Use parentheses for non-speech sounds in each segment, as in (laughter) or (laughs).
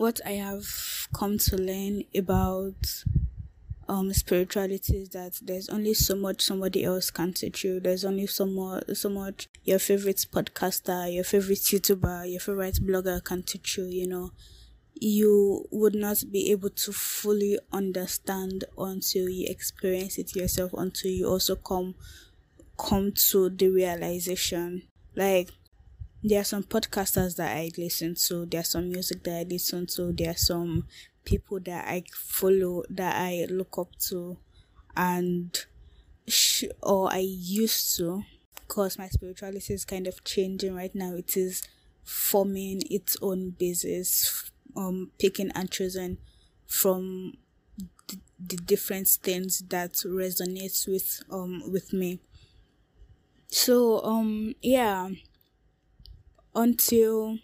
what I have come to learn about um spirituality is that there's only so much somebody else can teach you. There's only so much so much your favorite podcaster, your favorite YouTuber, your favorite blogger can teach you, you know. You would not be able to fully understand until you experience it yourself, until you also come come to the realization. Like there are some podcasters that I listen to, there's some music that I listen to, there are some people that I follow that I look up to and sh- or I used to because my spirituality is kind of changing right now. It is forming its own basis, um, picking and choosing from the, the different things that resonates with um with me. So um yeah until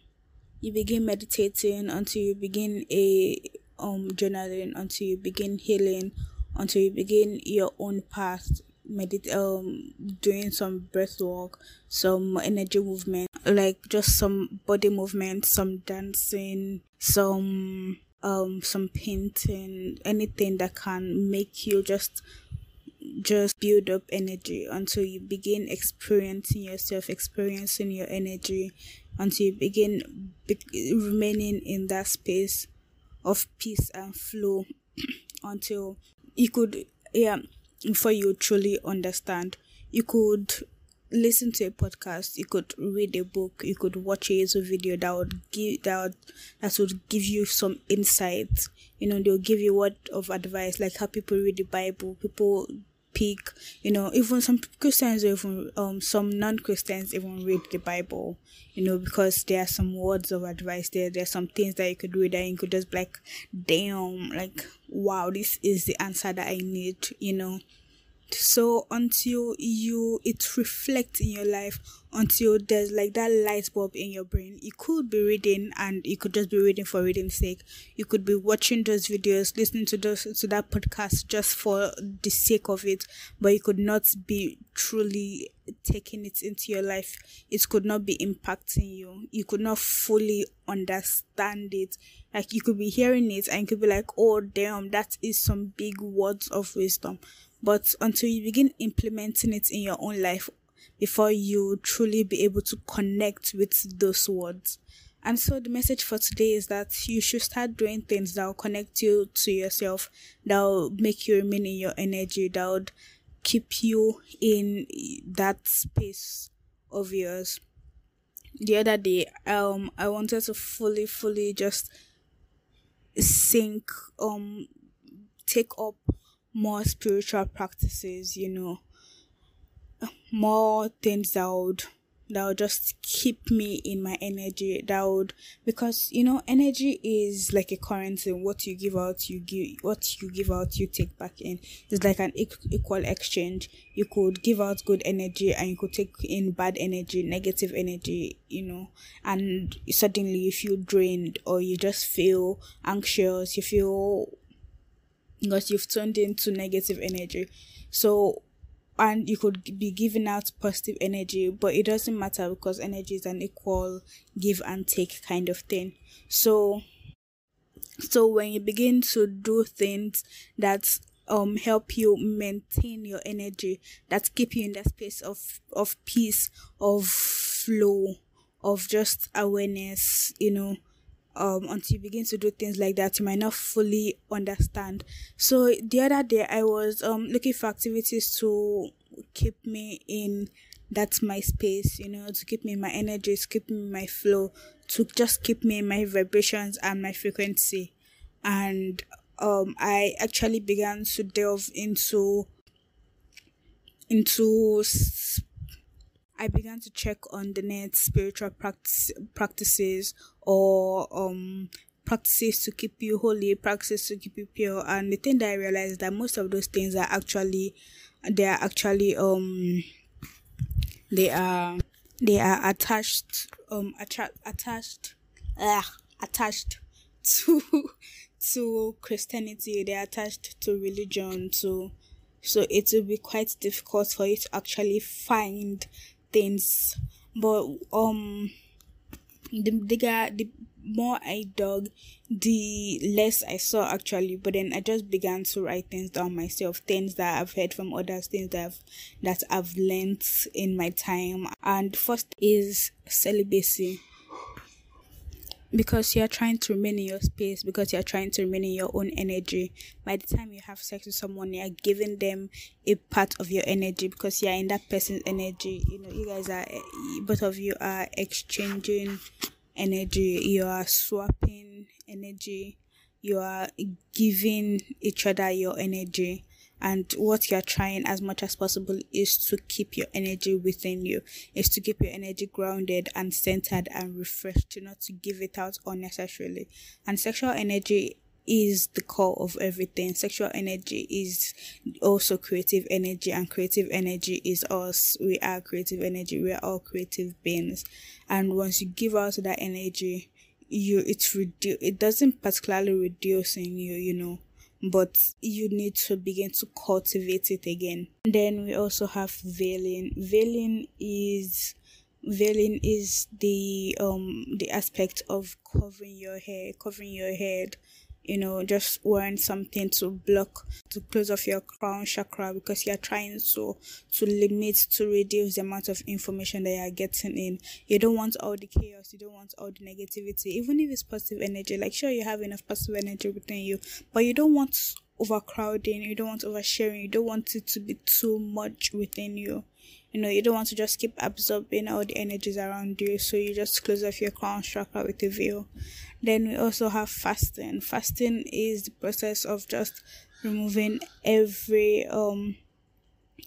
you begin meditating, until you begin a um journaling, until you begin healing, until you begin your own path, medit um doing some breath work, some energy movement, like just some body movement, some dancing, some um some painting, anything that can make you just just build up energy until you begin experiencing yourself, experiencing your energy, until you begin be- remaining in that space of peace and flow (clears throat) until you could, yeah, before you truly understand. You could listen to a podcast, you could read a book, you could watch a YouTube video that would give that would, that would give you some insight. You know, they'll give you word of advice, like how people read the Bible, people you know, even some Christians even um some non Christians even read the Bible, you know, because there are some words of advice there. There are some things that you could read and you could just like, damn, like wow, this is the answer that I need, you know so until you it reflects in your life until there's like that light bulb in your brain you could be reading and you could just be reading for reading's sake. You could be watching those videos listening to those to that podcast just for the sake of it but you could not be truly taking it into your life. It could not be impacting you. You could not fully understand it. Like you could be hearing it and you could be like oh damn that is some big words of wisdom but until you begin implementing it in your own life before you truly be able to connect with those words. And so the message for today is that you should start doing things that will connect you to yourself, that will make you remain in your energy, that would keep you in that space of yours. The other day, um, I wanted to fully, fully just sink, um, take up more spiritual practices, you know, more things that would that would just keep me in my energy that would because you know energy is like a currency what you give out you give what you give out you take back in. It's like an equal exchange. You could give out good energy and you could take in bad energy negative energy you know. And suddenly you feel drained or you just feel anxious you feel because you've turned into negative energy. So, and you could be giving out positive energy, but it doesn't matter because energy is an equal give and take kind of thing. So, so when you begin to do things that um help you maintain your energy, that keep you in that space of of peace, of flow, of just awareness, you know, um, until you begin to do things like that, you might not fully understand. So the other day, I was um looking for activities to keep me in that's my space, you know, to keep me my energy, to keep me my flow, to just keep me in my vibrations and my frequency. And um, I actually began to delve into into I began to check on the net spiritual practice, practices or um practices to keep you holy, practices to keep you pure. And the thing that I realized that most of those things are actually they are actually um they are they are attached um attra- attached uh, attached to (laughs) to Christianity. They are attached to religion. To so it will be quite difficult for you to actually find things but um the bigger the more I dug, the less I saw actually. But then I just began to write things down myself, things that I've heard from others, things that I've that I've learned in my time. And first is celibacy because you're trying to remain in your space because you're trying to remain in your own energy. By the time you have sex with someone you're giving them a part of your energy because you're in that person's energy. You know you guys are eh, both of you are exchanging energy. You are swapping energy. You are giving each other your energy and what you're trying as much as possible is to keep your energy within you is to keep your energy grounded and centered and refreshed to not to give it out unnecessarily. And sexual energy is the core of everything. Sexual energy is also creative energy and creative energy is us. We are creative energy. We are all creative beings. And once you give out that energy you it's redu- it doesn't particularly reduce in you you know but you need to begin to cultivate it again. Then we also have veiling. Veiling is veiling is the um the aspect of covering your hair, covering your head you know, just wearing something to block, to close off your crown chakra because you're trying to, to limit, to reduce the amount of information that you're getting in. You don't want all the chaos, you don't want all the negativity, even if it's positive energy. Like, sure, you have enough positive energy within you, but you don't want overcrowding, you don't want oversharing, you don't want it to be too much within you you know you don't want to just keep absorbing all the energies around you so you just close off your crown chakra with a veil. Then we also have fasting. Fasting is the process of just removing every um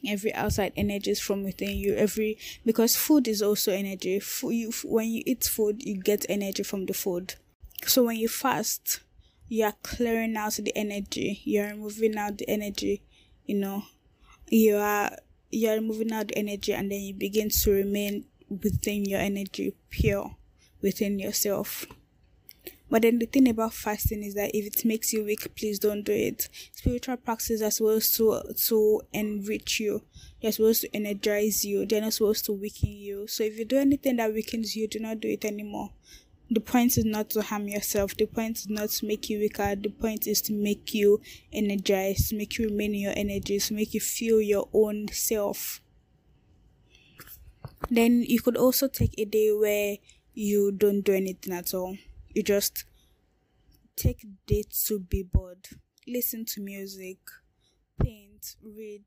every outside energies from within you every because food is also energy. Food you when you eat food you get energy from the food. So when you fast you are clearing out the energy. You are removing out the energy you know. You are you're removing out the energy and then you begin to remain within your energy pure within yourself. But then the thing about fasting is that if it makes you weak please don't do it. Spiritual practices are supposed to to enrich you. They're supposed to energize you. They're not supposed to weaken you. So if you do anything that weakens you do not do it anymore the point is not to harm yourself. The point is not to make you weaker. The point is to make you energized, to make you remain in your energies to make you feel your own self. Then you could also take a day where you don't do anything at all. You just take day to be bored, listen to music, paint, read,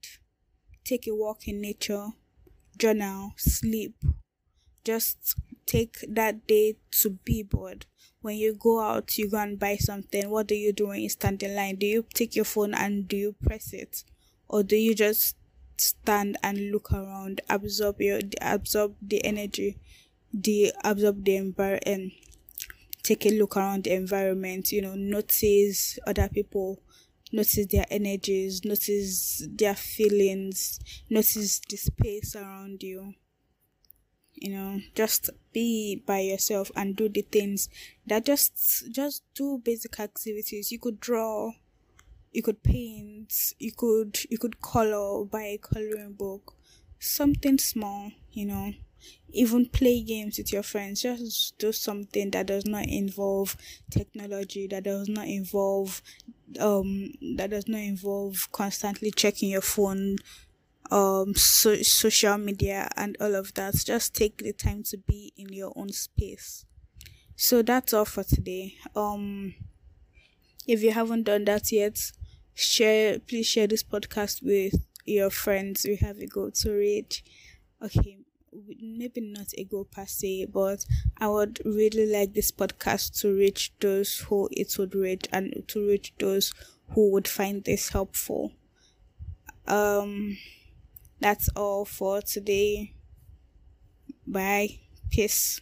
take a walk in nature, journal, sleep. Just take that day to be bored. When you go out, you go and buy something. What do you do when you stand in line? Do you take your phone and do you press it, or do you just stand and look around, absorb your absorb the energy, the absorb the environment, take a look around the environment. You know, notice other people notice their energies, notice their feelings, notice the space around you you know just be by yourself and do the things that just just do basic activities. You could draw you could paint you could you could color buy a coloring book something small you know. Even play games with your friends just do something that does not involve technology that does not involve um that does not involve constantly checking your phone um so, social media and all of that. Just take the time to be in your own space. So that's all for today. Um if you haven't done that yet share please share this podcast with your friends. We have a goal to reach okay maybe not a goal per se but i would really like this podcast to reach those who it would reach and to reach those who would find this helpful. Um that's all for today. Bye. Peace.